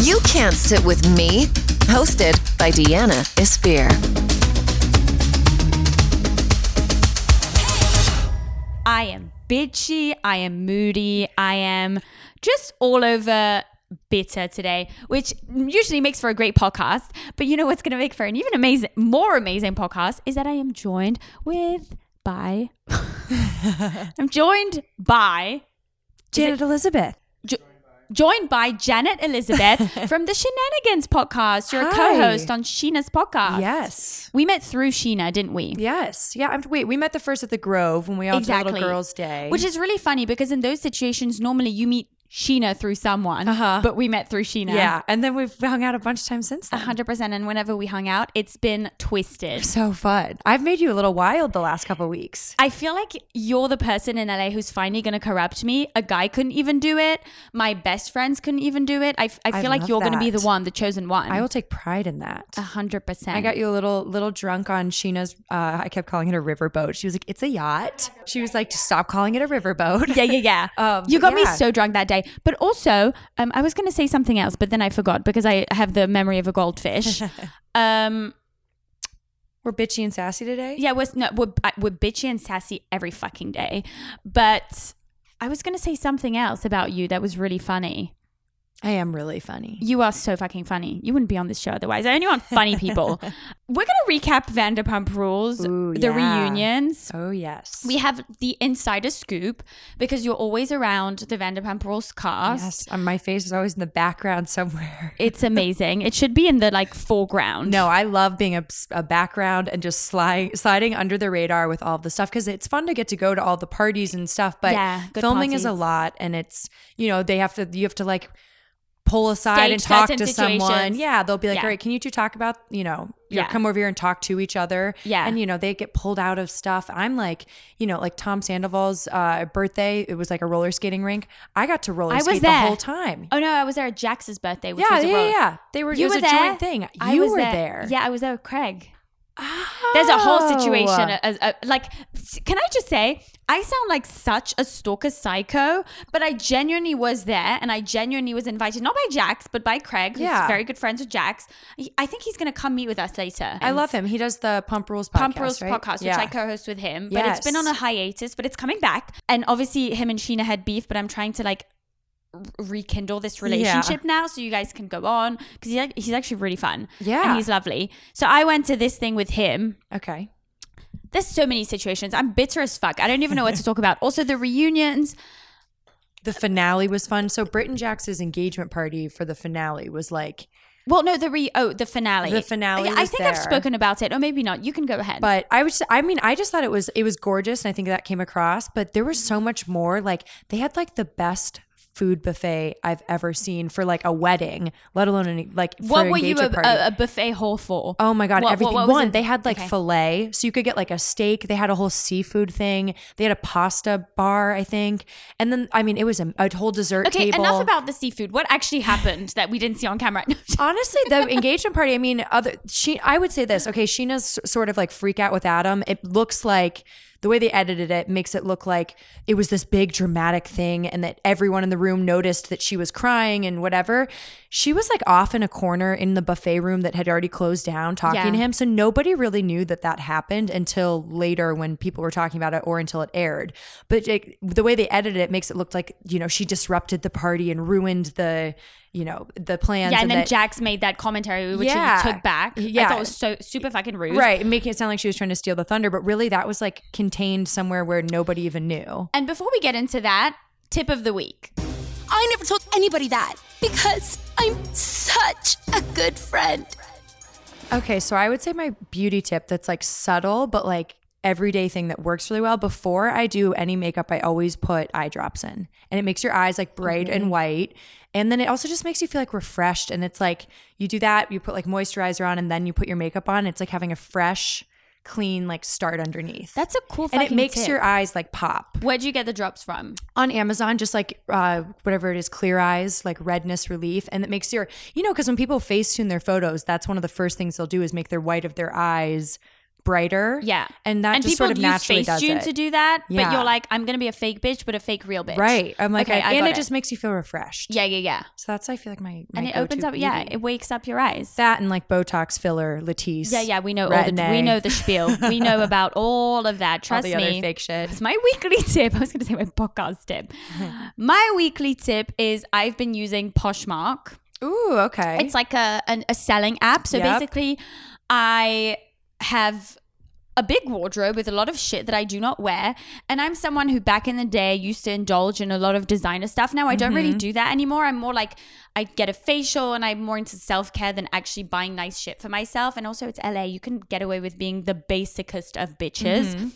You Can't Sit With Me, hosted by Deanna Espir. I am bitchy, I am moody, I am just all over bitter today, which usually makes for a great podcast. But you know what's going to make for an even amazing, more amazing podcast is that I am joined with by. I'm joined by Janet Elizabeth. jo- joined by Janet Elizabeth from the Scheananigans podcast. You're a co-host on Scheana's podcast. Yes. We met through Scheana, didn't we? Yes. Yeah. I'm, wait, we met the first at the Grove when we all did a little girls' day. Which is really funny because in those situations, normally you meet Scheana through someone, Uh-huh. but we met through Scheana. yeah. And then we've hung out a bunch of times since then. 100%. And whenever we hung out, it's been twisted. So fun. I've made you a little wild the last couple weeks. I feel like you're the person in LA who's finally going to corrupt me. A guy couldn't even do it. My best friends couldn't even do it. I, f- I I feel like you're going to be the one, the chosen one. I will take pride in that. A 100%. I got you a little little drunk on Scheana's. Uh, I kept calling it a riverboat. She was like, "It's a yacht." She was like, stop calling it a riverboat." Yeah, yeah, yeah. Um, you got me so drunk that day. But also, um, I was going to say something else, but then I forgot because I have the memory of a goldfish. um, We're bitchy and sassy today. yeah, we're, no, we're, we're bitchy and sassy every fucking day. But I was going to say something else about you that was really funny. I am really funny. You are so fucking funny. You wouldn't be on this show otherwise. I only want funny people. We're going to recap Vanderpump Rules, Ooh, the yeah. reunions. Oh yes. We have the insider scoop because you're always around the Vanderpump Rules cast. yes. Um, my face is always in the background somewhere. It's amazing. it should be in the like foreground. No, I love being a, a background and just slide, sliding under the radar with all the stuff because it's fun to get to go to all the parties and stuff. But Yeah, filming is a lot, and it's you know they have to you have to like pull aside and talk to someone. Yeah, they'll be like, Yeah. all right, can you two talk about you know you Yeah. come over here and talk to each other? Yeah. and you know they get pulled out of stuff. I'm like you know like Tom Sandoval's uh, birthday. It was like a roller skating rink. I got to roller I was skate there. the whole time. Oh no, I was there at Jax's birthday. Which yeah, was a yeah, roller- yeah. They were. You it was were a there. joint thing. I you were there. Yeah, I was there with Craig. There's a whole situation. Oh. As, uh, like, can I just say, I sound like such a stalker psycho, but I genuinely was there and I genuinely was invited, not by Jax, but by Craig, who's Yeah. very good friends with Jax. He- I think he's going to come meet with us later. I love him. He does the Pump Rules podcast. Pump Rules right? podcast, which. I co-host with him. But it's been on a hiatus, but it's coming back. And obviously, him and Scheana had beef, but I'm trying to like rekindle this relationship now, so you guys can go on because he's, he's actually really fun. Yeah. and he's lovely. So I went to this thing with him. Okay. There's so many situations. I'm bitter as fuck. I don't even know what to talk about. Also, the reunions. The finale was fun. So Brit and Jax's engagement party for the finale was like, Well, no, the re oh the finale. The finale I, I think I've spoken about it, or maybe not. You can go ahead. but I was, I mean, I just thought it was, it was gorgeous, and I think that came across. But there was so much more. Like they had like the best food buffet I've ever seen for like a wedding, let alone any like for what were you a, a, a buffet hall for? Oh my god, What- what- everything. what was One, they had like Okay. filet, so you could get like a steak. They had a whole seafood thing. They had a pasta bar, I think, and then I mean, it was a, a whole dessert Okay, table. enough about the seafood. What actually happened that we didn't see on camera? Honestly, the engagement party. I mean, other she. I would say this. Okay, Scheana's sort of like freak out with Adam. It looks like the way they edited it makes it look like it was this big dramatic thing, and that everyone in the room noticed that she was crying and whatever. She was like off in a corner in the buffet room that had already closed down, talking Yeah. to him. So nobody really knew that that happened until later when people were talking about it, or until it aired. But it, the way they edited it makes it look like you know she disrupted the party and ruined the you know the plans. yeah, and then that, Jax made that commentary, which Yeah. he took back. Yeah, I Yeah. thought it was so super fucking rude. Right, making it sound like she was trying to steal the thunder, but really that was like contained somewhere where nobody even knew. And before we get into that, tip of the week. I never told anybody that because I'm such a good friend. Okay, so I would say my beauty tip that's like subtle but like everyday thing that works really well. Before I do any makeup, I always put eye drops in. And it makes your eyes like bright and mm-hmm. white. And then it also just makes you feel like refreshed. And it's like you do that, you put like moisturizer on, and then you put your makeup on. It's like having a fresh, clean like start underneath. That's a cool and it makes tip. your eyes like pop. Where'd you get the drops from? on Amazon, just like uh, whatever it is, clear eyes, like redness relief, and it makes your, you know, because when people face tune their photos, that's one of the first things they'll do is make their white of their eyes brighter. Yeah. And that and just people sort of use naturally does it. to do that. But you're like, I'm gonna be a fake bitch, but a fake real bitch. Right. I'm like, Okay, I- I and it, it. just makes you feel refreshed. Yeah, yeah, yeah. So that's I feel like my, my And it opens up. Yeah, it wakes up your eyes. that and like Botox filler, Latisse. yeah, yeah. We know all the. We know the spiel. we know about all of that. all Trust the me. other fake shit. It's my weekly tip. I was going to say my podcast tip. my weekly tip is I've been using Poshmark. Ooh, okay. It's like a an, a selling app. So Yep. basically, I have a big wardrobe with a lot of shit that I do not wear. And I'm someone who back in the day used to indulge in a lot of designer stuff. Now I don't really Mm-hmm. do that anymore. I'm more like I get a facial and I'm more into self-care than actually buying nice shit for myself. And also it's LA. You can get away with being the basicest of bitches. Mm-hmm.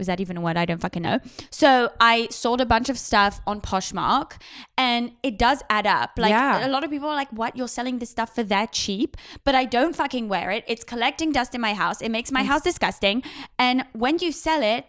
Was that even a word? I don't fucking know. So I sold a bunch of stuff on Poshmark and it does add up. Like Yeah. a lot of people are like, what? You're selling this stuff for that cheap? But I don't fucking wear it. It's collecting dust in my house. It makes my house disgusting. And when you sell it,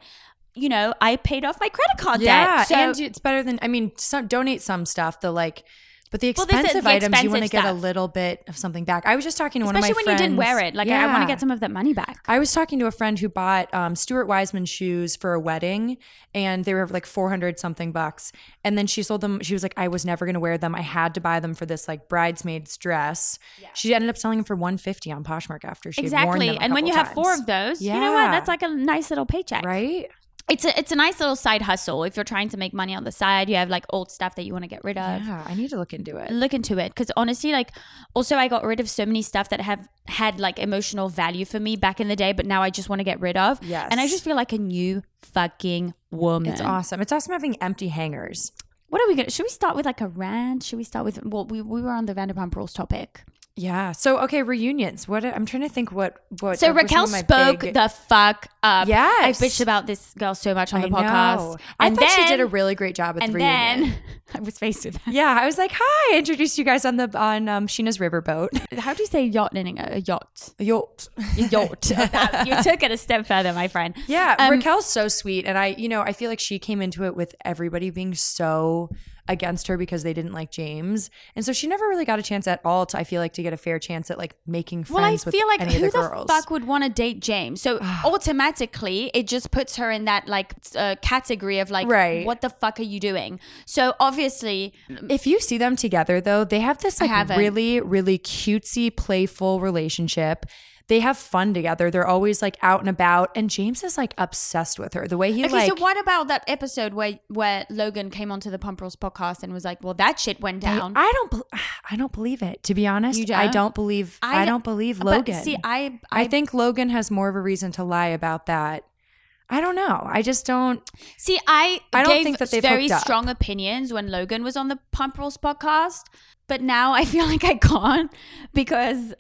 you know, I paid off my credit card yeah, debt. So and it's better than I mean, some, donate some stuff. The like, but the Well, is expensive the items, you want to get a little bit of something back. I was just talking to one of my friends. especially when you didn't wear it. Like I, I want to get some of that money back. I was talking to a friend who bought um, Stuart Weitzman shoes for a wedding, and they were like four hundred something bucks. And then she sold them. She was like, "I was never going to wear them. I had to buy them for this like bridesmaid's dress." She ended up selling them for one fifty on Poshmark after she Exactly. And when you couple have four of those, you know what? That's like a nice little paycheck. right? It's a it's a nice little side hustle. If you're trying to make money on the side, you have like old stuff that you want to get rid of. Yeah, I need to look into it. look into it because honestly like also i got rid of so many stuff that have had like emotional value for me back in the day but now i just want to get rid of Yes. and i just feel like a new fucking woman It's awesome. It's awesome having empty hangers. what are we gonna should we start with like a rant should we start with well we, we were on the vanderpump rules topic Yeah. So okay, reunions. What I'm trying to think. What what? so what were some raquel spoke big- the fuck up Yes. i bitched about this girl so much on I the podcast know. I and thought then, she did a really great job at and the reunion. then i was faced with that Yeah, I was like, "Hi!" I introduced you guys on the on um, Scheana's riverboat. how do you say yacht in English? a yacht A Yacht. A yacht you took it a step further my friend Yeah, Um, Raquel's so sweet, and I, you know, I feel like she came into it with everybody being so against her because they didn't like James, and so she never really got a chance at all. To I feel like to get a fair chance at like making friends Well, I feel like who the the fuck would want to date James? So automatically, it just puts her in that like uh, category of like, Right. what the fuck are you doing? So obviously, if you see them together though, they have this like really, really cutesy, playful relationship. They have fun together. They're always like out and about, and James is like obsessed with her. The way he okay. like so what about that episode where where Logan came onto the Pump Rules podcast and was like, "Well, that shit went down." I don't. I don't believe it. To be honest, You I don't? don't believe. I I, don't- don't believe Logan. see, I I think Logan has more of a reason to lie about that. I don't know. I just don't. See, I I don't think that they've very strong opinions when Logan was on the Pump Rules podcast, but now I feel like I can't because.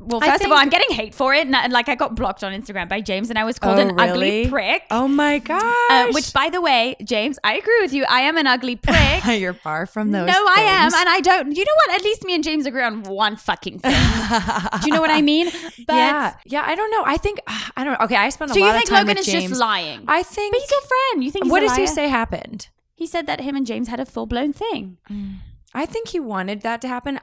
Well, first of all, I'm getting hate for it. And, like, I got blocked on Instagram by James, and I was called Oh, an ugly prick. Oh my gosh. Uh, which, by the way, James, I agree with you. I am an ugly prick. you're far from those. no, I am, and I don't. You know what? At least me and James agree on one fucking thing. Do you know what I mean? But yeah, yeah. I don't know. I think I don't. Know. Okay, I spent a so lot think of time So you think Logan is James. just lying? I think. but he's your friend. You think he's what does he say happened? He said that him and James had a full blown thing. I think he wanted that to happen,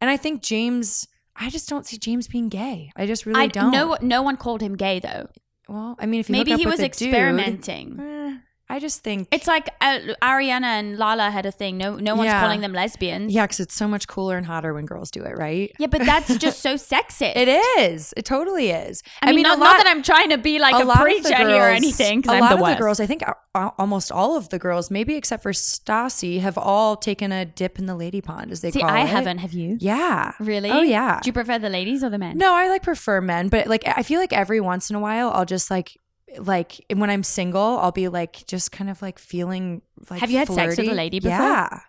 and I think James. I just don't see James being gay. I just really I don't. no no one called him gay though. Well, I mean, if you Maybe he was a dude, experimenting. eh, I just think It's like uh, Ariana and Lala had a thing. No no one's Yeah. calling them lesbians. yeah, because it's so much cooler and hotter when girls do it, right? Yeah, but that's just so sexist. It is. It totally is. I mean, not, a not that I'm trying to be like a, lot of the preacher here or anything. A I'm lot of worst. the girls, I think almost all of the girls, maybe except for Stassi, have all taken a dip in the lady pond, as they See, call I it. haven't. Have you? Yeah. Really? Oh yeah. Do you prefer the ladies or the men? no, I like prefer men, but like I feel like every once in a while, I'll just like like when I'm single, I'll be like just kind of like feeling like. Have you had sex with a lady before? Yeah.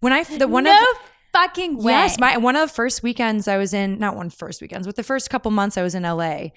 When I the one no of fucking way. Yes, my one of the first weekends I was in, not one first weekends, but the first couple months I was in LA. Yeah.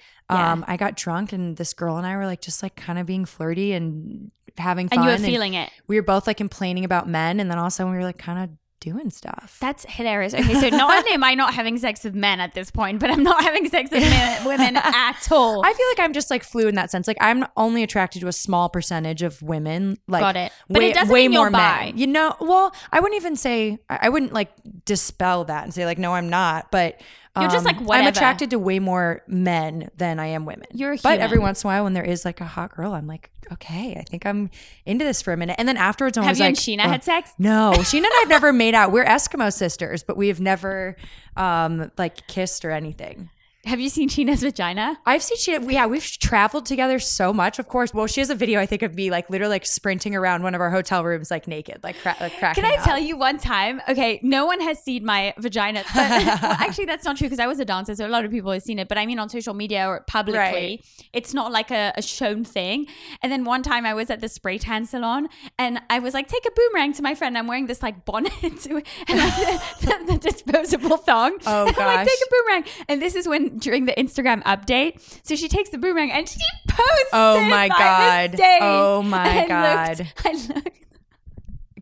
Um, I got drunk and this girl and I were like just like kind of being flirty and having fun. and you were feeling it. we were both like complaining about men, and then all of a sudden we were like kind of doing stuff. That's hilarious. Okay, so not only am I not having sex with men at this point, but I'm not having sex with men, women at all. I feel like I'm just like fluid in that sense. Like I'm only attracted to a small percentage of women. Like Got it. But way, it doesn't way mean you're more bi. men. You know, well, I wouldn't even say I I wouldn't like dispel that and say like no, I'm not. But You're just like, I'm attracted to way more men than I am women. You're a But every once in a while, when there is like a hot girl, I'm like, okay, I think I'm into this for a minute. And then afterwards, I'm Have you like, and Scheana had sex? No, Scheana and I've never made out. We're Eskimo sisters, but we have never um like kissed or anything. Have you seen Scheana's vagina? I've seen Scheana. Yeah, we've traveled together so much. Of course. Well, she has a video I think of me like literally like sprinting around one of our hotel rooms like naked, like, cra- like cracking. Can I up. tell you one time? Okay, no one has seen my vagina. But, well, actually, that's not true because I was a dancer, so a lot of people have seen it. But I mean, on social media or publicly, Right. it's not like a, a shown thing. And then one time I was at the spray tan salon and I was like, take a boomerang to my friend. I'm wearing this like bonnet and like, the, the disposable thong. Oh, And I'm like, take a boomerang. And this is when during the Instagram update. So she takes the boomerang and she posts Oh my God. mistake. Oh my And I God. Looked, I looked.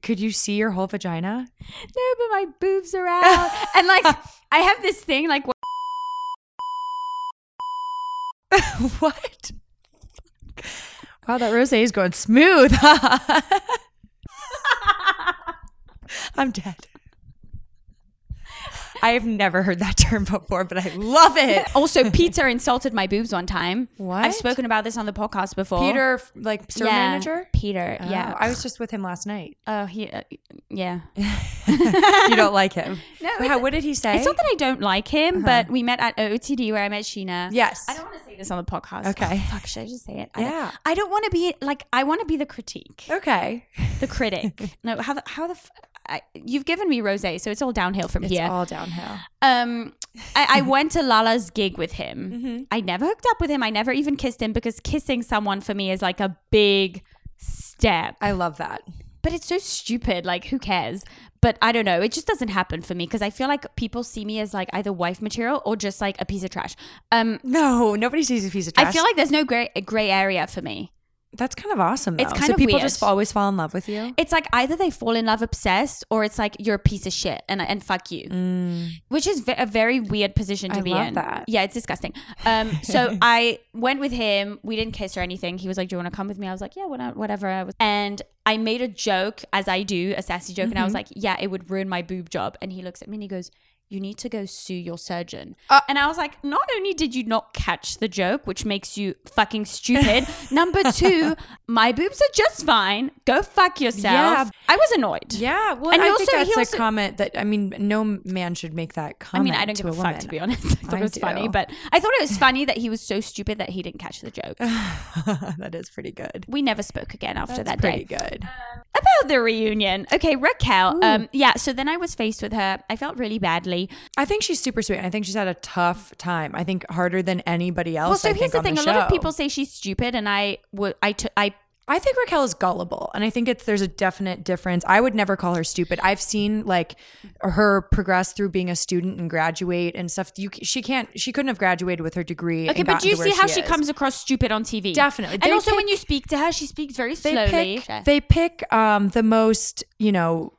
Could you see your whole vagina? No, but my boobs are out. and like I have this thing like what? Wow, that rose is going smooth. I'm dead. I've never heard that term before, but I love it. also Peter insulted my boobs one time. What? I've spoken about this on the podcast before. Peter, like store yeah, manager. Peter, Oh, yeah. I was just with him last night. Oh, he, uh, yeah. You don't like him? No, How, what did he say? It's not that I don't like him, but we met at OOTD where I met Scheana. Yes. I don't want to say this on the podcast. Okay. Oh, fuck, should I just say it? I don't- Yeah. I don't want to be like I want to be the critique, okay. the critic. no, how the how the f- I, you've given me rose, so it's all downhill from It's here. all downhill. um I, I went to Lala's gig with him. Mm-hmm. I never hooked up with him. I never even kissed him because kissing someone for me is like a big step. I love that. But it's so stupid. Like, who cares? But I don't know. It just doesn't happen for me because I feel like people see me as like either wife material or just like a piece of trash. Um, No, nobody sees a piece of trash. I feel like there's no gray gray area for me. That's kind of awesome. Though. It's kind so of people weird. just always fall in love with you. It's like either they fall in love obsessed or it's like you're a piece of shit and and fuck you, which is a very weird position to Mm. I be love in. that. Yeah, it's disgusting. Um, so I went with him. We didn't kiss or anything. He was like, "Do you want to come with me?" I was like, "Yeah, whatever." whatever. I was, and I made a joke as I do, a sassy joke, and I was Mm-hmm. like, "Yeah, it would ruin my boob job." And he looks at me and he goes. You need to go sue your surgeon. Uh, and I was like, not only did you not catch the joke, which makes you fucking stupid, number two, my boobs are just fine. Go fuck yourself. Yeah. I was annoyed. Yeah, well, And I he think also- that's he a comment that I mean, no man should make that comment. I mean, I don't give a, a fuck woman. to be honest. I thought I it was do. funny, but I thought it was funny that he was so stupid that he didn't catch the joke. that is pretty good. We never spoke again after That's that pretty day. Pretty good. About the reunion. Okay, Raquel. Um, yeah, so then I was faced with her. I felt really badly. I think she's super sweet. and I think she's had a tough time. I think harder than anybody else. Well, so I here's think, the thing: a lot of people say she's stupid, and I would, I, t- I I think Raquel is gullible, and I think it's there's a definite difference. I would never call her stupid. I've seen like her progress through being a student and graduate and stuff. You she can't she couldn't have graduated with her degree. Okay, but do you see how she is. comes across stupid on TV? Definitely. And They also, pick- when you speak to her, she speaks very They slowly. pick they pick um the most you know.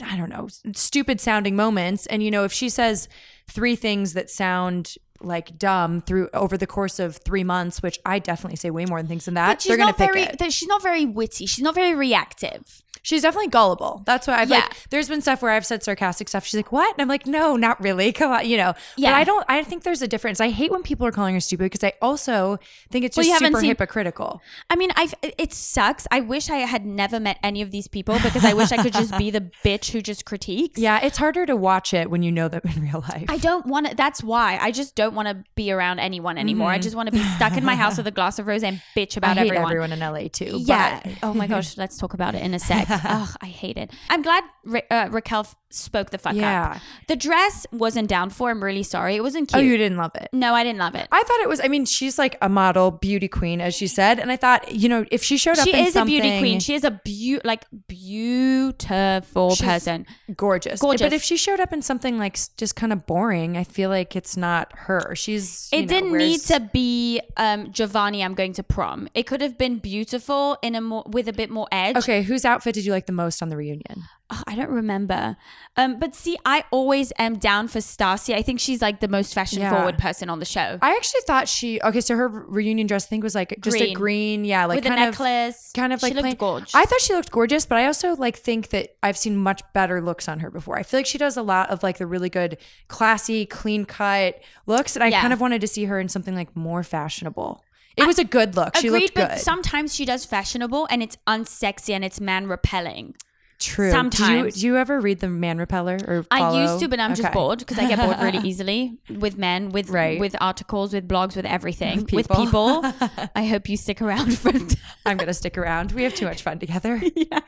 I don't know, stupid sounding moments. And you know, if she says three things that sound like dumb through over the course of three months, which I definitely say way more than things than that, but she's they're gonna not pick very. it. She's not very witty. She's not very reactive. She's definitely gullible. That's why I've Yeah. like. There's been stuff where I've said sarcastic stuff. She's like, "What?" And I'm like, "No, not really. Come on, you know." Yeah. But I don't. I think there's a difference. I hate when people are calling her stupid because I also think it's just haven't super seen- hypocritical. I mean, I it sucks. I wish I had never met any of these people because I wish I could just be the bitch who just critiques. Yeah, it's harder to watch it when you know them in real life. I don't want to. That's why I just don't want to be around anyone anymore. I just want to be stuck in my house with a glass of rose and bitch Mm-hmm. I about hate everyone. everyone in LA too. Yeah. but- oh my gosh. Let's talk about it in a sec. Ugh, I hate it. I'm glad Ra- uh, Raquel spoke the fuck Yeah. up. The dress wasn't down for. I'm really sorry. It wasn't cute. oh, you didn't love it. no, I didn't love it. I thought it was. I mean, she's like a model beauty queen, as she said, and I thought, you know, if she showed up, She in is a beauty queen. She is a beau- like beautiful She's person. gorgeous. Gorgeous. But if she showed up in something like just kind of boring, I feel like it's not her. She's. It know, didn't need to be um, Giovanni. I'm going to prom. It could have been beautiful in a more with a bit more edge. Okay, whose outfit did you like the most on the reunion? Oh, I don't remember. Um, but see, I always am down for Stassi. I think she's like the most fashion Yeah. forward person on the show. I actually thought she okay. So her reunion dress, I think, was like just a Green. green, yeah, like With a kind of necklace. kind of She like looked plain- gorgeous. I thought she looked gorgeous, but I also like think that I've seen much better looks on her before. I feel like she does a lot of like the really good, classy, clean cut looks, and I Yeah. kind of wanted to see her in something like more fashionable. It was a good look. She Agreed, looked but good. sometimes she does fashionable and it's unsexy and it's man repelling. True. sometimes. Do you, do you ever read the Man Repeller or I used to, but I'm just Okay. bored because I get bored really easily with men, with Right. with articles, with blogs, with everything, With with people. people. I hope you stick around for. I'm gonna stick around. We have too much fun together. yeah.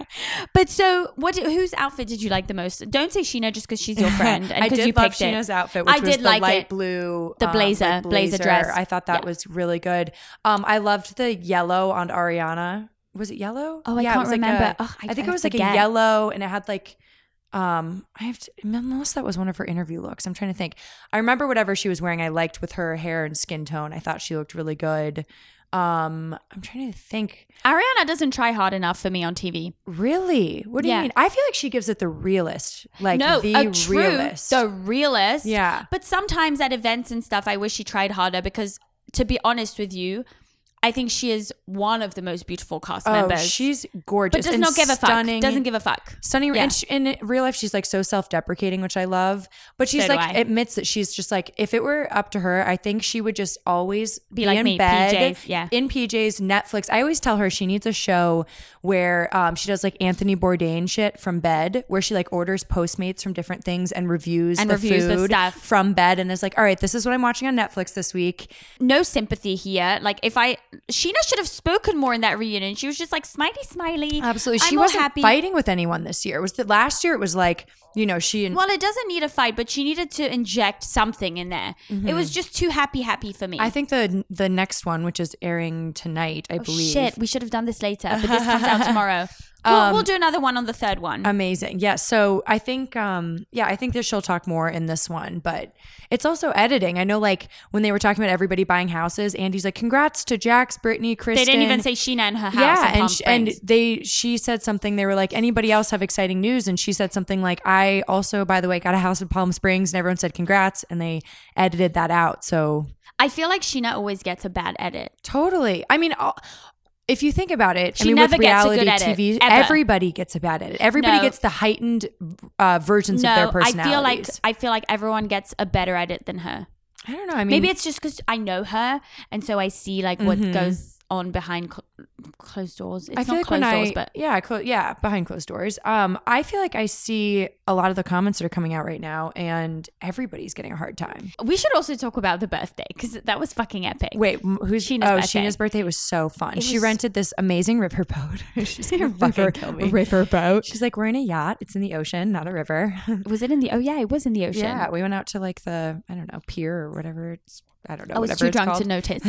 But so, what? Whose outfit did you like the most? Don't say Scheana just because she's your friend and I because did you love picked it. Scheana's outfit, which I was did the like light it. blue, The um, blazer- blazer dress. I thought that Yeah. was really good. Um, I loved the yellow on Ariana. Was it yellow? Oh, I it can't like remember. a- Ugh, I- I think it was like a yellow, and it had like. Um, I have to, unless that was one of her interview looks. I'm trying to think. I remember whatever she was wearing. I liked with her hair and skin tone. I thought she looked really good. Um, I'm trying to think. Ariana doesn't try hard enough for me on TV. Really? What do Yeah. you mean? I feel like she gives it the realist, like no, the a true, realist. the realist. Yeah. But sometimes at events and stuff, I wish she tried harder because, to be honest with you, I think she is one of the most beautiful cast oh, members. she's gorgeous. but does not give a stunning. fuck. Doesn't give a fuck. stunning Yeah. and she, in real life she's like so self-deprecating which i love but she's So like admits that she's just like if it were up to her i think she would just always be, like in me, bed PJs, yeah. in pjs netflix i always tell her she needs a show where um, she does like anthony bourdain shit from bed where she like orders postmates from different things and reviews And the reviews the food stuff. from bed and is like all right this is what i'm watching on netflix this week No sympathy here. Like if I, Scheana should have spoken more in that reunion. She was just like smiley, smiley. absolutely I'm she wasn't happy. fighting with anyone this year it was the last year it was like you know she and Well, it doesn't need a fight, but she needed to inject something in there. It was just too happy, happy for me. Mm-hmm. I think the the next one, which is airing tonight, I believe. Oh, Shit, we should have done this later, but this comes out tomorrow. We'll, Um, we'll do another one on the third one. Amazing. Yeah. So I think, um, yeah, I think that she'll talk more in this one, but it's also editing. I know, like when they were talking about everybody buying houses, Andy's like, "Congrats to Jax, Brittany, Chris. they didn't even say Scheana and her house. Yeah, and sh- and they she said something. They were like, "Anybody else have exciting news?" And she said something like, "I also, by the way, got a house in Palm Springs," and everyone said, "Congrats," and they edited that out. So I feel like Scheana always gets a bad edit. Totally. I mean, all- if you think about it, She I mean, never with gets a reality good edit, TV, ever. everybody gets a bad edit. Everybody No. gets the heightened uh, versions of their No, I feel like I feel like everyone gets a better edit than her. I don't know. I mean, Maybe it's just because I know her, and so I see like what goes on behind cl- closed doors. It's. I feel not like closed when doors, I but yeah, clo- yeah, behind closed doors. Um, I feel like I see a lot of the comments that are coming out right now, and everybody's getting a hard time. we should also talk about the birthday because that was fucking epic. Wait, m- who's Scheana's Oh, birthday. Scheana's birthday was so fun. It she was- rented this amazing riverboat. She's gonna fucking kill me. riverboat. She's like, we're in a yacht. It's in the ocean, not a river. Was it in the? Oh yeah, it was in the ocean. Yeah, we went out to like the I don't know pier or whatever. It's I don't know. I was too drunk called. to notice.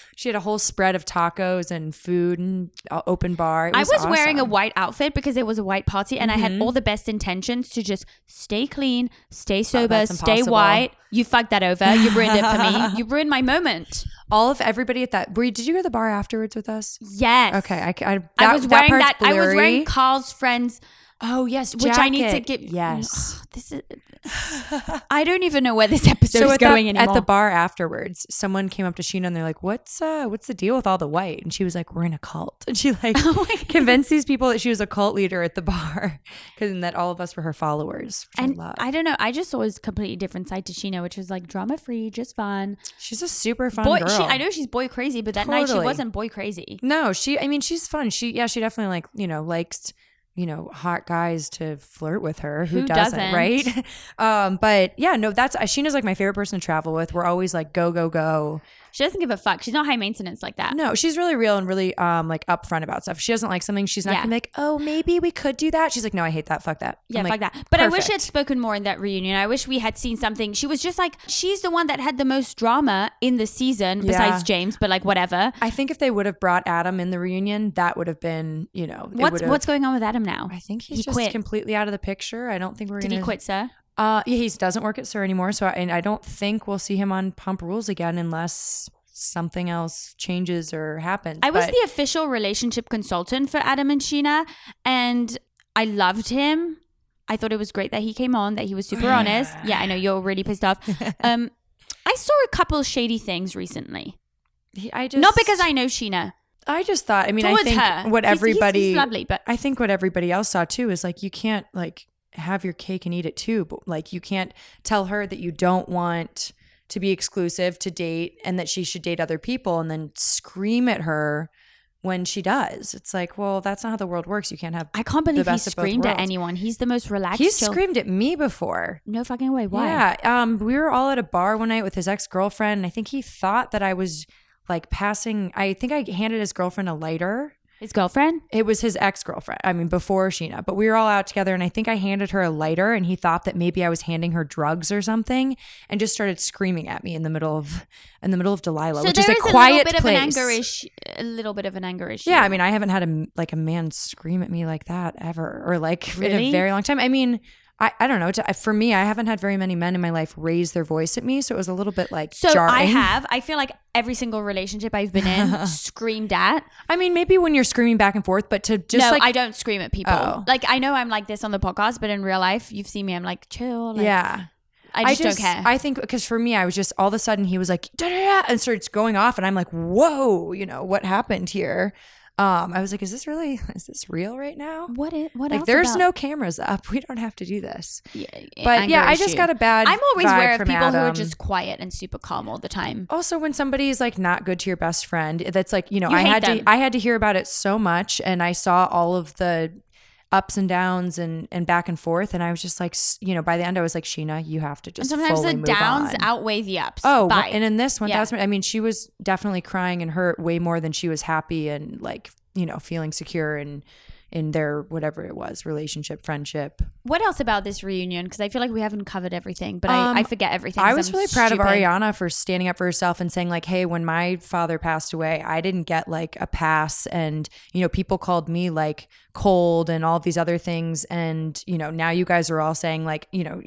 she had a whole spread of tacos and food and uh, open bar. It I was wearing a. Mm-hmm. white outfit because it was a white party, and I had all the best intentions to just stay clean, stay sober, Oh, stay white. You fucked that over. You ruined it for me. You ruined my moment. all of everybody at that. Were you, did you go to the bar afterwards with us? Yes. Okay, I, I, that, I was that wearing that. I was wearing. Carl's friends, Oh yes, which I need to get. Yes. this is. I don't even know where this episode is at, going that, anymore. at the bar afterwards, someone came up to Scheana and they're like, "What's uh, what's the deal with all the white?" And she was like, "We're in a cult." And she like Oh convinced these people that she was a cult leader at the bar, because and that all of us were her followers. And I. I don't know. I just saw a completely different side to Scheana, which was like drama free, just fun. She's a super fun Boy, girl. she, I know she's boy crazy, but that night she wasn't boy crazy. No, she. I mean, she's fun. She, yeah, she definitely like you know likes you know hot guys to flirt with her. Who, Who doesn't, doesn't? right? um, but yeah, no, that's Scheana's like my favorite person to travel with. We're always like go go go. She doesn't give a fuck. She's not high maintenance like that. No, she's really real and really um like upfront about stuff. If she doesn't like something, she's not Yeah. gonna be like, oh, maybe we could do that. She's like, no, I hate that. Fuck that. Yeah, I'm like, like that. But I wish she had perfect. spoken more in that reunion. I wish we had seen something. She was just like she's the one that had the most drama in the season, besides Yeah. James. But like whatever. I think if they would have brought Adam in the reunion, that would have been, you know, it What's would've- what's going on with Adam now? I think he's he just quit. completely out of the picture. I don't think we're Did gonna he quit, SUR? Uh, yeah, he doesn't work at SUR anymore. So, I, and I don't think we'll see him on Pump Rules again unless something else changes or happens. I was But- the official relationship consultant for Adam and Scheana, and I loved him. I thought it was great that he came on, that he was super honest. Yeah, I know you're really pissed off. Um, I saw a couple shady things recently. He- I just Not because I know Scheana. I just thought. I mean, I Towards think her. what He's- he's- everybody. he's lovely, but- I think what everybody else saw too is like you can't like have your cake and eat it too. But like you can't tell her that you don't want to be exclusive to date and that she should date other people and then scream at her when she does. It's like, well, that's not how the world works. You can't have. I can't believe he screamed at anyone. He's the most relaxed. He's chill- screamed at me before. No fucking way. Why? Yeah. Um, we were all at a bar one night with his ex girlfriend, and I think he thought that I was like passing. I think I handed his girlfriend a lighter. His girlfriend? It was his ex girlfriend. I mean, before Scheana, but we were all out together, and I think I handed her a lighter, and he thought that maybe I was handing her drugs or something, and just started screaming at me in the middle of in the middle of Delilah, So which is a is a quiet little bit place. of an. A little bit of an anger issue. Yeah, I mean, I haven't had a like a man scream at me like that ever, or like in a very long time. I mean, I, I don't know. To, for me, I haven't had very many men in my life raise their voice at me, so it was a little bit like So jarring. I have. I feel like every single relationship I've been in screamed at. I mean, maybe when you're screaming back and forth, but to just no, like I don't scream at people. Oh. Like I know I'm like this on the podcast, but in real life, you've seen me. I'm like chill. Like, yeah. I just, don't care. I think because for me, I was just all of a sudden he was like da, da, da, and starts going off, and I'm like, whoa, you know what happened here? Um, I was like, is this really? Is this real right now? what is what Like, there's about- no cameras up. We don't have to do this. Yeah, But yeah, I just got a bad. I'm always aware of people who are just quiet and super calm all the time. also when somebody's like not good to your best friend that's like you know You i had them. to i had to hear about it so much and i saw all of the ups and downs and and back and forth and i was just like you know by the end i was like scheana you have to And just sometimes fully the downs on. outweigh the ups. oh Bye. and in this one Yeah. thousand i mean she was definitely crying and hurt way more than she was happy and like you know feeling secure and in their whatever it was relationship friendship what else about this reunion? Because I feel like we haven't covered everything, but Um, I, I forget everything. i was I'm really proud of. Ariana for standing up for herself and saying like, "Hey, when my father passed away, I didn't get like a pass, and you know, people called me like cold and all these other things, and you know, now you guys are all saying like, you know,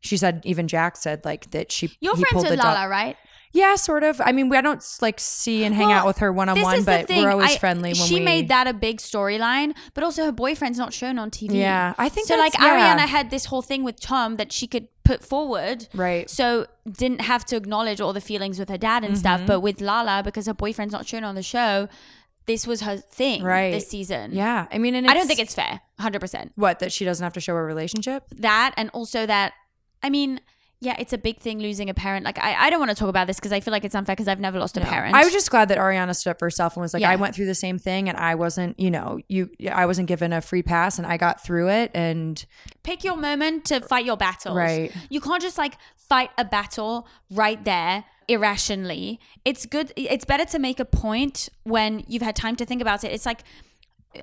she said even Jack said like that she You're he friends with Lala, right? Yeah, sort of. I mean, we I don't like see and hang Well, out with her one on one, but we're always I- friendly when she we. made that a big storyline, but also her boyfriend's not shown on TV. Yeah, I think so. Like yeah. Ariana had this whole thing with Tom that she could put forward, Right. So didn't have to acknowledge all the feelings with her dad and stuff. Mm-hmm. But with Lala, because her boyfriend's not shown on the show, this was her thing Right. this season. Yeah, I mean, and I don't think it's fair, hundred percent. what that she doesn't have to show a relationship. That and also that, I mean. Yeah, it's a big thing losing a parent. Like, I, I don't want to talk about this because I feel like it's unfair because I've never lost a parent. I was just glad that Ariana stood up for herself and was like, Yeah. I went through the same thing and I wasn't, you know, you I wasn't given a free pass and I got through it and pick your moment to fight your battles. Right. You can't just like fight a battle right there irrationally. It's good. It's better to make a point when you've had time to think about it. It's like.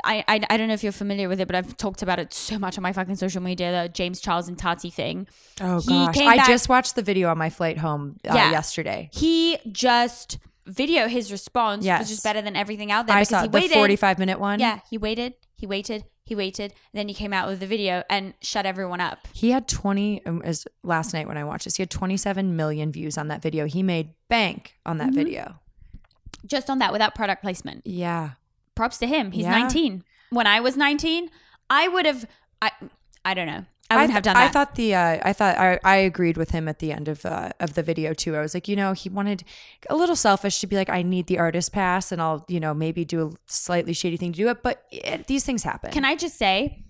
I, I, I don't know if you're familiar with it, but I've talked about it so much on my fucking social media. The James Charles and Tati thing. oh gosh, I back- just watched the video on my flight home uh, Yeah. yesterday. He just video his response, Yes. which is better than everything out there I saw he the waited. 45 minute one. Yeah, he waited, he waited, he waited, and then he came out with the video and shut everyone up. He had 20 um, as last night when I watched this. He had 27 million views on that video. He made bank on Mm-hmm. that video. Just on that, without product placement. Yeah. Props to him. He's Yeah. 19. When I was 19, I would have I I don't know. I wouldn't th- have done that. I thought the uh, I thought I, I agreed with him at the end of uh, of the video too. I was like, you know, he wanted a little selfish to be like, I need the artist pass, and I'll you know maybe do a slightly shady thing to do it. But it, these things happen. Can I just say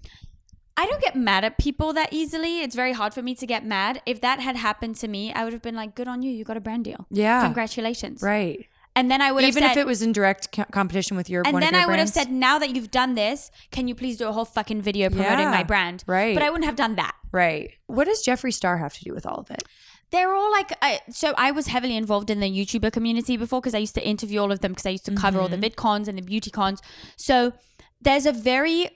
I don't get mad at people that easily. It's very hard for me to get mad. If that had happened to me, I would have been like, "Good on you. You got a brand deal. Yeah. Congratulations." Right. And then I would have Even have if it was in direct co- competition with your and one then your I would have said, "Now that you've done this, can you please do a whole fucking video promoting Yeah. my brand?" Right. But I wouldn't have done that. right. What does Jeffree Star have to do with all of it? they're all like I, so i was heavily involved in the youtuber community before because i used to interview all of them because i used to cover all the Mm-hmm. vidcons and the beauty cons so there's a very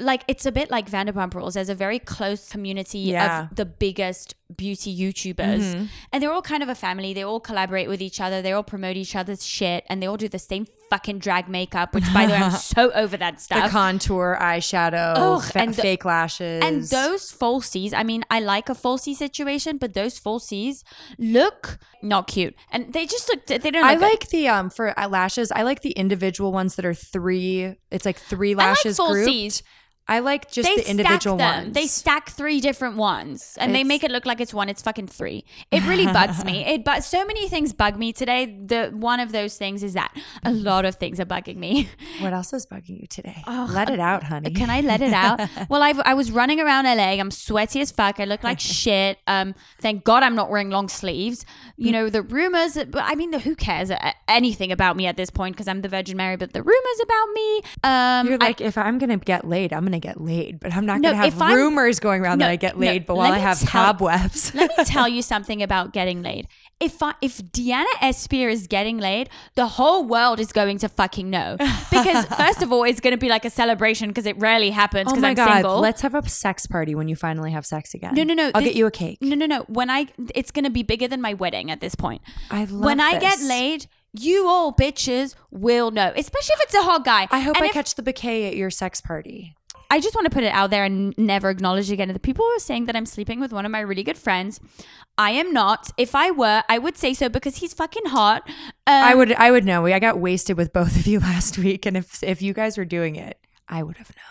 like it's a bit like vanderpump rules there's a very close community Yeah. Mm-hmm. of the biggest beauty youtubers and they're all kind of a family they all collaborate with each other they all promote each other's shit and they all do the same fucking drag makeup which by the way i'm so over that stuff. The contour, eyeshadow, Ugh, fa- and the- fake lashes, and those falsies, I mean, I like a falsie situation, but those falsies look not cute. And they just look, they don't look I good. like the um for uh, lashes. I like the individual ones that are three. It's like three I like lashes grouped. I like just they the individual them. ones. They stack three different ones, and they make it look like it's one. It's fucking three. It really bugs me. It but so many things bug me today. The one of those things is that a lot of things are bugging me. what else is bugging you today? Oh, Let it out, honey. Can I let it out? well, I I was running around LA. I'm sweaty as fuck. I look like shit. Um, thank God I'm not wearing long sleeves. You know the rumors. But I mean, the, who cares uh, anything about me at this point? Because I'm the Virgin Mary. But the rumors about me. Um, You're like, if I'm gonna get laid, I'm gonna get laid, but I'm not No, gonna have if I'm- rumors going around No, that I get no, laid. but while I have tell- cobwebs, Let me tell you something about getting laid. If I, if Deanna Espier is getting laid, the whole world is going to fucking know. Because first of all, it's going to be like a celebration because it rarely happens oh because my I'm god, single. let's have a sex party when you finally have sex again. no, no, no. I'll this- get you a cake. No, no, no. When I, it's going to be bigger than my wedding at this point. I love it. When I get laid, you all bitches will know, especially if it's a hot guy. I hope And I if- catch the bouquet at your sex party. I just want to put it out there and never acknowledge again. The people who are saying that I'm sleeping with one of my really good friends, I am not. If I were, I would say so because he's fucking hot. Um, I would, I would know. I got wasted with both of you last week, and if if you guys were doing it, I would have known.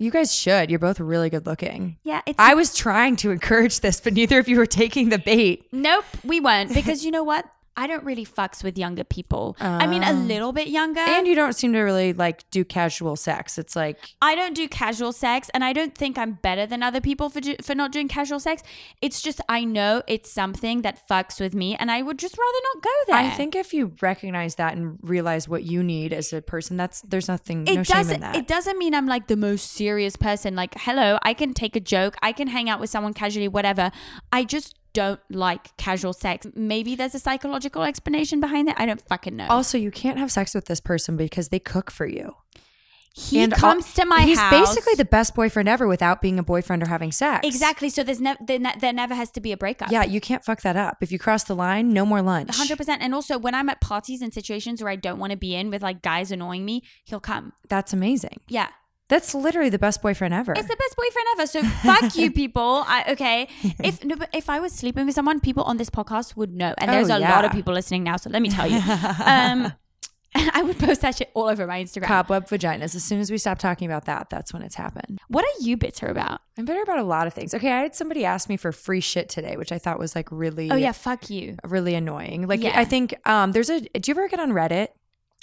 You guys should. You're both really good looking. Yeah, it's I was trying to encourage this, but neither of you were taking the bait. Nope, we weren't because you know what? I don't really fucks with younger people. I mean, a ah. little bit younger. And you don't seem to really like do casual sex. It's like I don't do casual sex, and I don't think I'm better than other people for do, for not doing casual sex. It's just I know it's something that fucks with me, and I would just rather not go there. I think if you recognize that and realize what you need as a person, that's there's nothing it no shame in doesn't. It doesn't mean I'm like the most serious person. Like, hello, I can take a joke, I can hang out with someone casually, whatever. I just don't like casual sex. Maybe there's a psychological explanation behind it. I don't fucking know. also, you can't have sex with this person because they cook for you. he And comes all- to my he's house. basically the best boyfriend ever without being a boyfriend or having sex. Exactly. So there's never there, ne- there never has to be a breakup. Yeah, you can't fuck that up. If you cross the line, no more lunch. Hundred percent. And also, when I'm at parties and situations where I don't want to be in with like guys annoying me, he'll come. That's amazing. Yeah, That's literally the best boyfriend ever. it's the best boyfriend ever. So fuck you, people. I, okay, if no, but if I was sleeping with someone, people on this podcast would know, and there's Oh, a lot of people listening now. So let me tell you, um, I would post that shit all over my Instagram. Cobweb vaginas. As soon as we stop talking about that, that's when it's happened. What are you bitter about? I'm bitter about a lot of things. Okay, I had somebody ask me for free shit today, which I thought was like really Oh yeah, fuck you. really annoying. Like Yeah. I think um there's a do you ever get on Reddit?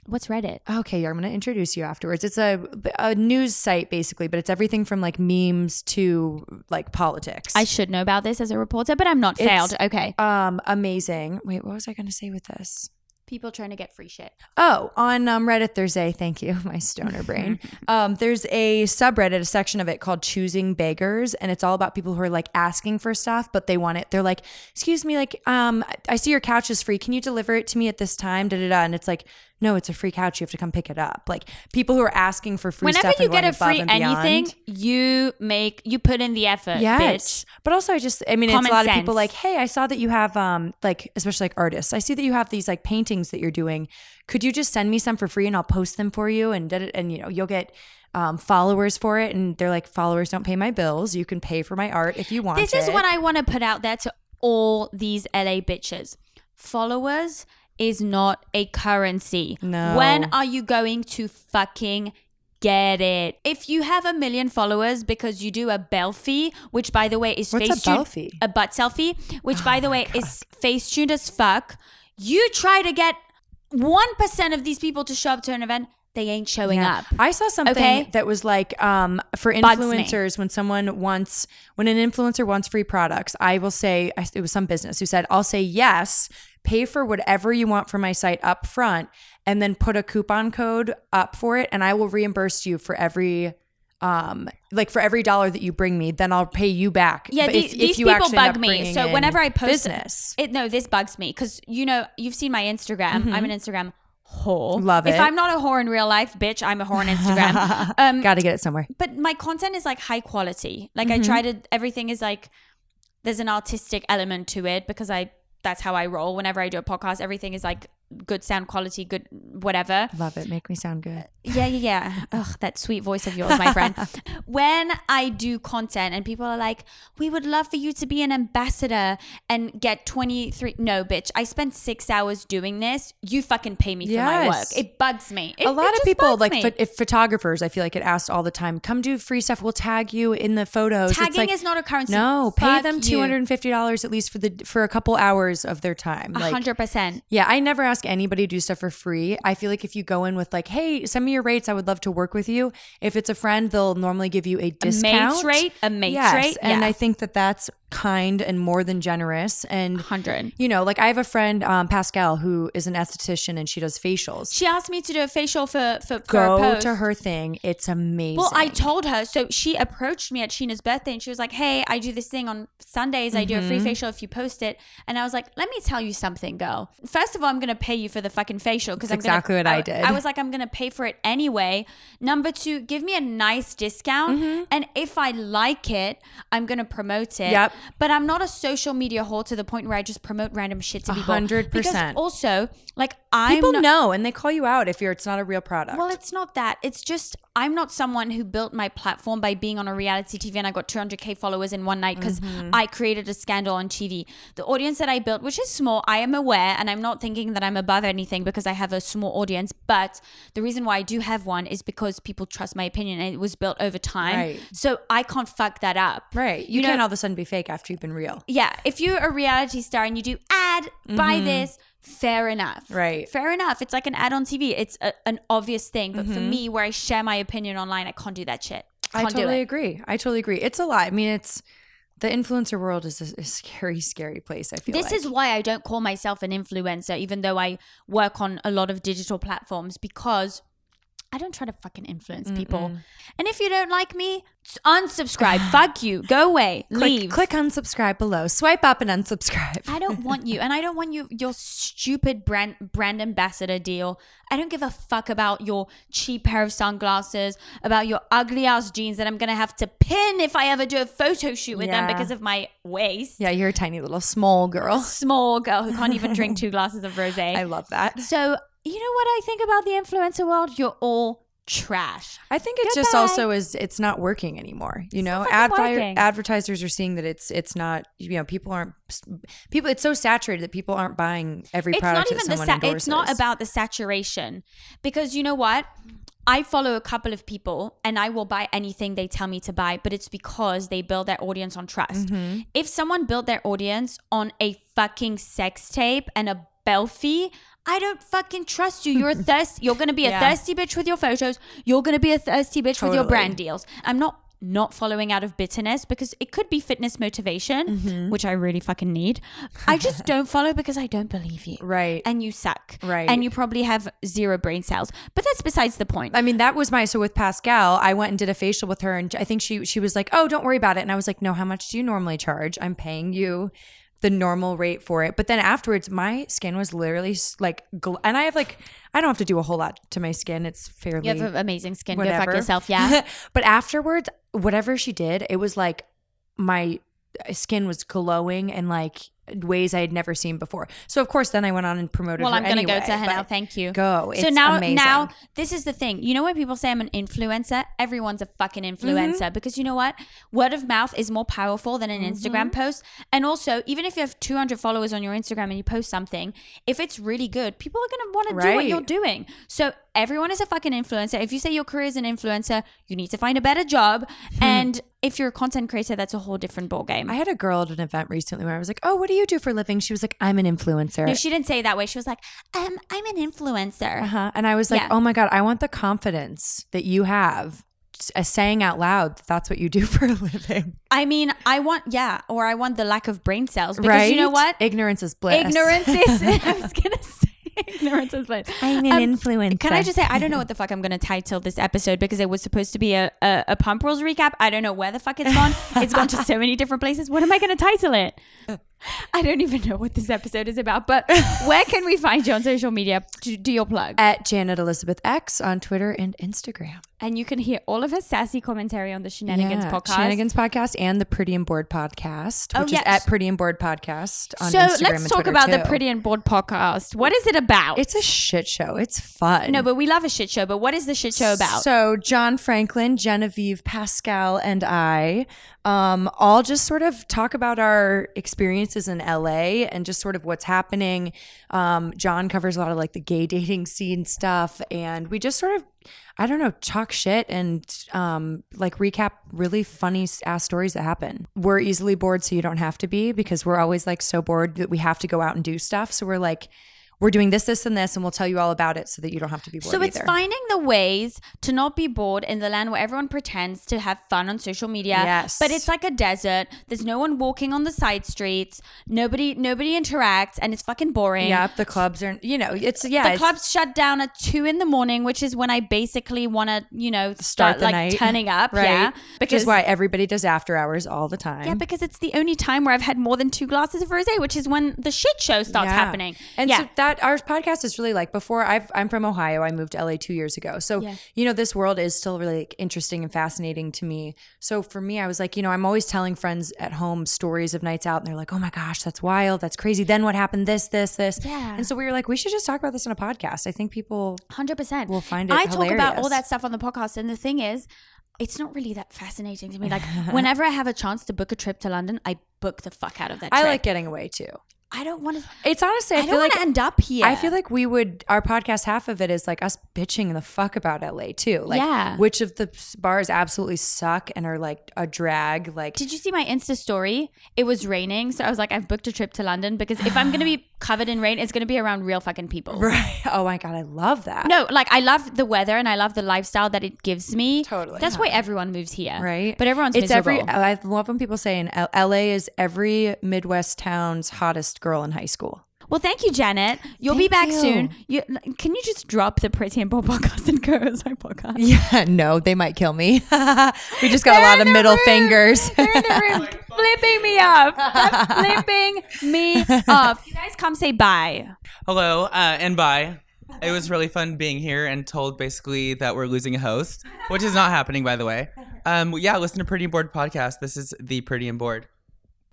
What's Reddit? Okay, I'm going to introduce you afterwards. It's a a news site basically, but it's everything from like memes to like politics. I should know about this as a reporter, but I'm not It's- failed. Okay, um amazing. Wait, what was I going to say with this? people trying to get free shit. Oh, on um, Reddit, there's a thank you, my stoner brain. um, there's a subreddit, a section of it called "Choosing Beggars," and it's all about people who are like asking for stuff, but they want it. They're like, "Excuse me, like, um, I see your couch is free. Can you deliver it to me at this time?" Da da da. And it's like, no, it's a free couch. You have to come pick it up. Like people who are asking for free Whenever stuff. you get a free anything, beyond. you make you put in the effort, Yes. bitch. But also I just I mean Common it's a lot of people like, hey, I saw that you have um like especially like artists. I see that you have these like paintings that you're doing. Could you just send me some for free and I'll post them for you and and you know, you'll get um, followers for it and they're like followers don't pay my bills. You can pay for my art if you want This is it." what I want to put out there to all these LA bitches. Followers is not a currency. No. When are you going to fucking get it? If you have a million followers because you do a belfie, which by the way is What's a face belfie? a butt selfie, which by the way is face tuned as fuck. You try to get one percent of these people to show up to an event, they ain't showing Yeah. up. I saw something Okay? that was like um, for influencers when someone wants when an influencer wants free products, I will say it was some business who said I'll say yes, pay for whatever you want from my site up front, and then put a coupon code up for it, and I will reimburse you for every um like for every dollar that you bring me then i'll pay you back Yeah, these, if- if these you people bug me. So whenever I post business it no, this bugs me because you know you've seen my Instagram. I'm an Instagram whore. Mm-hmm. Love If. I'm not a whore in real life, bitch, I'm a whore on Instagram. um, gotta get it somewhere but my content is like high quality. Like Mm-hmm. I try to. Everything is like there's an artistic element to it because I. That's how I roll. Whenever I do a podcast, everything is like good sound quality, good whatever. Love it. Make me sound good. Yeah, yeah, yeah. Ugh, that sweet voice of yours, my friend. when I do content and people are like, we would love for you to be an ambassador and get 23. No, bitch. I spent six hours doing this. You fucking pay me for my work. It bugs me. It- a lot of people like if photographers i feel like it asked all the time come do free stuff we'll tag you in the photos Tagging like, is not a currency. no pay Fuck them $250 at least for the for a couple hours of their time like hundred percent. yeah i never ask anybody to do stuff for free i feel like if you go in with like hey send me your rates i would love to work with you if it's a friend they'll normally give you a discount rate? A mate's yes, rate? and Yeah. i think that that's kind and more than generous and 100. you know like i have a friend um, pascal who is an esthetician and she does facials She asked me to do a facial for for, for a go to her thing it's amazing Well, I told her. So she approached me at Scheana's birthday and she was like, Hey, I do this thing on Sundays. I do a free Mm-hmm. facial if you post it. And I was like, Let me tell you something, girl. First of all, I'm going to pay you for the fucking facial because I'm exactly gonna, what I did. I was like, I'm to pay for it anyway. Number two, give me a nice discount. Mm-hmm. And if I like it, I'm to promote it. Yep. But I'm not a social media whore to the point where I just promote random shit to people. hundred percent. Also, like, I'm People not, know and they call you out if you're it's not a real product. well, it's not that. It's just I'm not someone who built my platform by being on a reality TV and I got 200k followers in one night because Mm-hmm. I created a scandal on TV. The audience that I built, which is small, I am aware, and I'm not thinking that I'm above anything because I have a small audience. But the reason why I do have one is because people trust my opinion and it was built over time. Right. So I can't fuck that up. right. You, You know- can't all of a sudden be fake after you've been real. Yeah, if you're a reality star and you do ad, buy this, fair enough. Right. Fair enough. It's like an ad on TV. It's a, an obvious thing. But Mm-hmm. for me, where I share my opinion online, I can't do that shit. I Can't do totally agree. I totally agree. It's a lot. I mean, it's the influencer world is a, a scary, scary place. I feel This like. is why I don't call myself an influencer, even though I work on a lot of digital platforms, because I don't try to fucking influence people. And if you don't like me, unsubscribe. Fuck you. Go away. click, Leave. click unsubscribe below. Swipe up and unsubscribe. I don't want you, and I don't want you your stupid brand brand ambassador deal. I don't give a fuck about your cheap pair of sunglasses, about your ugly ass jeans that I'm gonna have to pin if I ever do a photo shoot with them because of my waist. yeah, you're a tiny little small girl. Small girl who can't even drink two glasses of rosé. I love that. so you know what I think about the influencer world? You're all trash. I think it's just also is it's not working anymore. You know, Advi- advertisers are seeing that it's it's not. You know, people aren't people. It's so saturated that people aren't buying every it's product not even the sa- endorses. it's not about the saturation because you know what I follow a couple of people and I will buy anything they tell me to buy, but it's because they build their audience on trust. Mm-hmm. If someone built their audience on a fucking sex tape and a belfie, I don't fucking trust you. You're a thirst. You're gonna be a Yeah. thirsty bitch with your photos. You're gonna be a thirsty bitch with your brand deals. I'm not not following out of bitterness because it could be fitness motivation, Mm-hmm. which I really fucking need. I just don't follow because I don't believe you Right. and you suck. Right. And you probably have zero brain cells. But that's besides the point. I mean, that was my so with Pascal. I went and did a facial with her, and I think she she was like, "Oh, don't worry about it." And I was like, "No, how much do you normally charge? I'm paying you the normal rate for it." But then afterwards, my skin was literally like, gl- and I have like, I don't have to do a whole lot to my skin. It's fairly you have amazing skin. Go whatever. fuck yourself. Yeah. but afterwards, whatever she did, it was like my skin was glowing and like ways I had never seen before. So of course, then I went on and promoted. well, I'm going to go to her now. Thank you. Go. So now, amazing. now this is the thing. You know when people say I'm an influencer, everyone's a fucking influencer Mm-hmm. because you know what? Word of mouth is more powerful than an Mm-hmm. Instagram post. And also, even if you have 200 followers on your Instagram and you post something, if it's really good, people are going to want to do what you're doing. So everyone is a fucking influencer. If you say your career is an influencer, you need to find a better job. and if you're a content creator, that's a whole different ballgame. I had a girl at an event recently where I was like, "Oh, what do you do for a living?" She was like, "I'm an influencer." no, she didn't say it that way. She was like, um, I'm an influencer. uh-huh. And I was like, Yeah. "Oh my god, I want the confidence that you have." uh, saying out loud that that's what you do for a living. I mean, I want, yeah, or I want the lack of brain cells because right? you know what? Ignorance is bliss. Ignorance is, I was going to say, ignorance is bliss. I'm an Um, influencer. Can I just say, I don't know what the fuck I'm going to title this episode because it was supposed to be a, a, a pump rules recap. I don't know where the fuck it's gone. it's gone to so many different places. What am I going to title it? I don't even know what this episode is about, but where can we find you on social media? Do, your plug. At Janet Elizabeth X on Twitter and Instagram. And you can hear all of her sassy commentary on the Scheananigans Yeah, podcast. Scheananigans podcast and the Pretty and Bored podcast, Oh, which yes. is at Pretty and Bored podcast on so Instagram let's and talk about the. Pretty and Bored podcast. What is it about? It's a shit show. It's fun. no, but we love a shit show. But what is the shit show about? So John Franklin, Genevieve, Pascal, and I um, all just sort of talk about our experiences in LA and just sort of what's happening. Um, John covers a lot of like the gay dating scene stuff, and we just sort of, I don't know, talk shit and um, like recap really funny ass stories that happen. We're easily bored, so you don't have to be because we're always like so bored that we have to go out and do stuff. So we're like. We're doing this, this, and this, and we'll tell you all about it so that you don't have to be bored. So it's either. finding the ways to not be bored in the land where everyone pretends to have fun on social media. Yes. But it's like a desert. There's no one walking on the side streets. Nobody nobody interacts and it's fucking boring. Yep, the clubs are. You know, it's yeah. The it's- clubs shut down at two in the morning, which is when I basically want to, you know, start, start like night, turning up. right? Yeah, Which is why everybody does after hours all the time. yeah, because it's the only time where I've had more than two glasses of rosé, which is when the shit show starts Yeah. happening. And yeah, so that our podcast is really like before I've I'm from Ohio. I moved to LA two years ago. So Yeah. you know, this world is still really like, interesting and fascinating to me. So for me, I was like, you know, I'm always telling friends at home stories of nights out and they're like, Oh my gosh, that's wild, that's crazy. Then what happened? This, this, this. Yeah. And so we were like, we should just talk about this in a podcast. I think people Hundred percent. will find it I talk about all that stuff on the podcast, and the thing is, it's not really that fascinating to me. Like whenever I have a chance to book a trip to London, I book the fuck out of that. I like getting away too. I don't want to. It's honestly, I, I, feel don't like end up here. I feel like we would our podcast half of it is like us bitching the fuck about LA too. Like Yeah. which of the bars absolutely suck and are like a drag. Like Did you see my Insta story? It was raining, so I was like, I've booked a trip to London because if I'm gonna be covered in rain, it's gonna be around real fucking people. right. Oh my god, I love that. No, like I love the weather and I love the lifestyle that it gives me. Totally. That's why everyone moves here, Right. But everyone's it's every miserable. I love when people say in L- LA is every Midwest town's hottest girl in high school. Well, thank you, Janet. You'll be back you. soon. You, can you just drop the Pretty and Bored podcast and go as my podcast? Yeah, no, they might kill me. we just got a lot of middle room. fingers. They're in the room flipping me off. They're flipping me off. You guys come say bye. Hello uh, and bye. It was really fun being here and told basically that we're losing a host, which is not happening, by the way. Um, yeah, listen to Pretty and Bored podcast. This is the Pretty and Bored.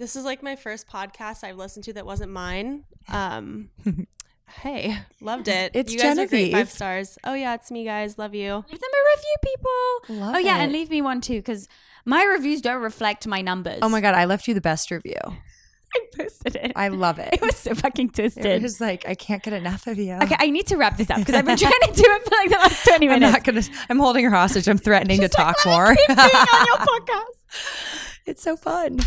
This is like my first podcast I've listened to that wasn't mine. Um, hey, loved it. It's you guys are great. Five stars. Oh yeah, it's me, guys. Love you. Leave them a review, people. Love oh yeah, it. and leave me one too, because my reviews don't reflect my numbers. oh my god, I left you the best review. I posted it. I love it. it was so fucking twisted. It was like I can't get enough of you. Okay, I need to wrap this up because I've been trying to do it for like the last 20 I'm minutes. not gonna. I'm holding her hostage. I'm threatening to talk more. Keep being on your podcast. it's so fun.